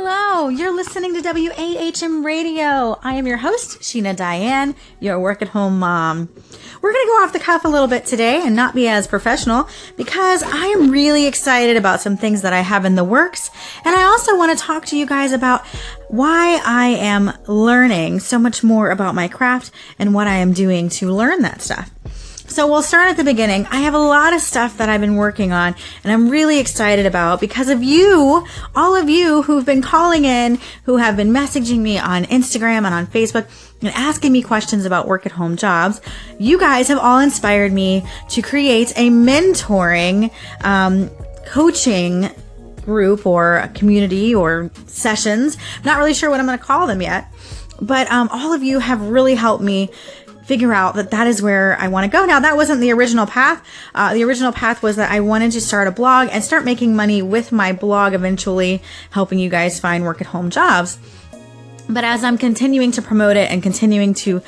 Hello, you're listening to WAHM Radio. I am your host, Sheena Diane, your work at home mom. We're going to go off the cuff a little bit today and not be as professional because I am really excited about some things that I have in the works. And I also want to talk to you guys about why I am learning so much more about my craft and what I am doing to learn that stuff. So we'll start at the beginning. I have a lot of stuff that I've been working on and I'm really excited about because of you, all of you who've been calling in, who have been messaging me on Instagram and on Facebook and asking me questions about work at home jobs. You guys have all inspired me to create a mentoring, um, coaching group or community or sessions. I'm not really sure what I'm going to call them yet, but um, all of you have really helped me figure out that that is where I want to go. Now, that wasn't the original path. Uh, the original path was that I wanted to start a blog and start making money with my blog, eventually helping you guys find work at home jobs. But as I'm continuing to promote it and continuing to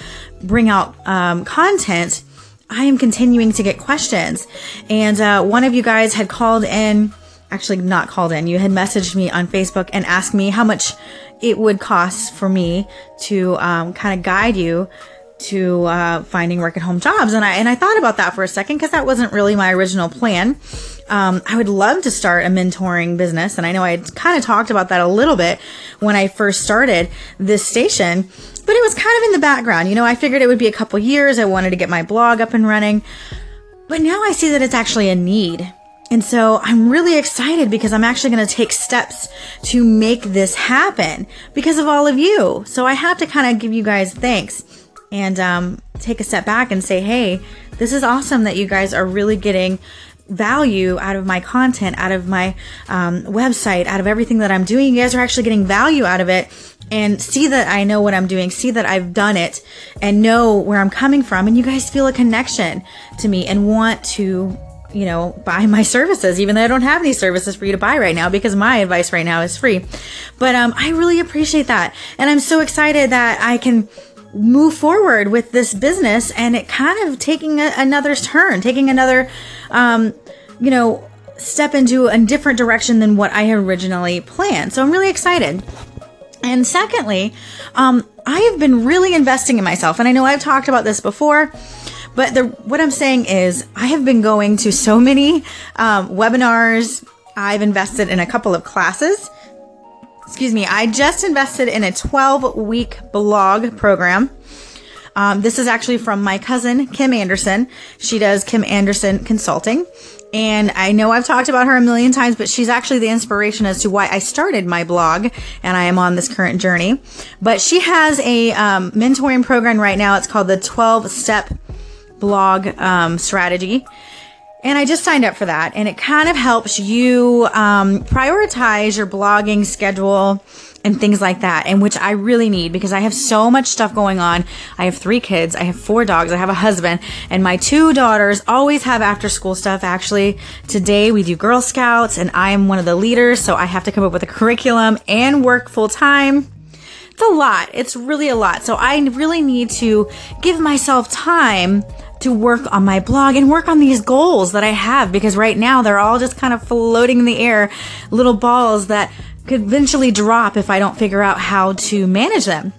bring out um, content, I am continuing to get questions. And uh, one of you guys had called in, actually, not called in, you had messaged me on Facebook and asked me how much it would cost for me to um, kind of guide you to uh, finding work at home jobs. And I and I thought about that for a second because that wasn't really my original plan. Um, I would love to start a mentoring business, and I know I kind of talked about that a little bit when I first started this station. But it was kind of in the background. You know, I figured it would be a couple years. I wanted to get my blog up and running. But now I see that it's actually a need. And so I'm really excited because I'm actually going to take steps to make this happen because of all of you. So I have to kind of give you guys thanks and um, take a step back and say, hey, this is awesome that you guys are really getting value out of my content, out of my um, website, out of everything that I'm doing. You guys are actually getting value out of it and see that I know what I'm doing, see that I've done it and know where I'm coming from. And you guys feel a connection to me and want to you know, buy my services, even though I don't have any services for you to buy right now because my advice right now is free. But um, I really appreciate that. And I'm so excited that I can move forward with this business and it kind of taking a, another turn, taking another, um, you know, step into a different direction than what I originally planned. So I'm really excited. And secondly, um, I have been really investing in myself. And I know I've talked about this before, but the, what I'm saying is I have been going to so many um, webinars. I've invested in a couple of classes excuse me, I just invested in a 12 week blog program. Um, this is actually from my cousin, Kim Anderson. She does Kim Anderson Consulting. And I know I've talked about her a million times, but she's actually the inspiration as to why I started my blog and I am on this current journey. But she has a um, mentoring program right now. It's called the 12 step blog um, strategy. And I just signed up for that, and it kind of helps you um, prioritize your blogging schedule and things like that, and which I really need because I have so much stuff going on. I have three kids, I have four dogs, I have a husband, and my two daughters always have after school stuff. Actually, today we do Girl Scouts, and I am one of the leaders, so I have to come up with a curriculum and work full time. It's a lot. It's really a lot. So I really need to give myself time to work on my blog and work on these goals that I have because right now they're all just kind of floating in the air, little balls that could eventually drop if I don't figure out how to manage them.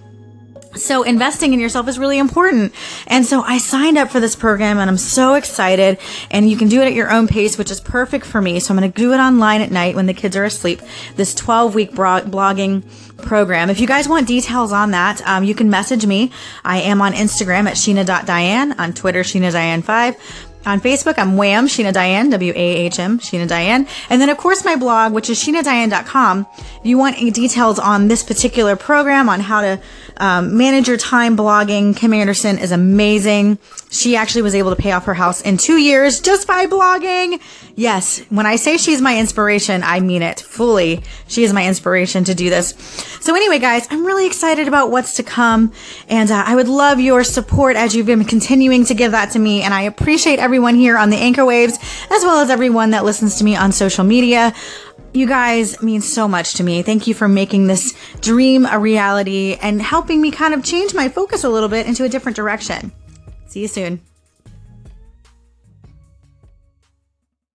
So investing in yourself is really important. And so I signed up for this program and I'm so excited and you can do it at your own pace, which is perfect for me. So I'm going to do it online at night when the kids are asleep. This 12 week blogging program. If you guys want details on that, um, you can message me. I am on Instagram at sheena.diane, on Twitter, sheena diane 5 on Facebook, I'm Wham, Sheena Diane, W-A-H-M, Sheena Diane. And then, of course, my blog, which is sheenadiane.com. If you want any details on this particular program, on how to um, manage your time blogging, Kim Anderson is amazing. She actually was able to pay off her house in two years just by blogging. Yes, when I say she's my inspiration, I mean it fully. She is my inspiration to do this. So anyway, guys, I'm really excited about what's to come. And uh, I would love your support as you've been continuing to give that to me. And I appreciate everyone here on the Anchor Waves, as well as everyone that listens to me on social media. You guys mean so much to me. Thank you for making this dream a reality and helping me kind of change my focus a little bit into a different direction. See you soon.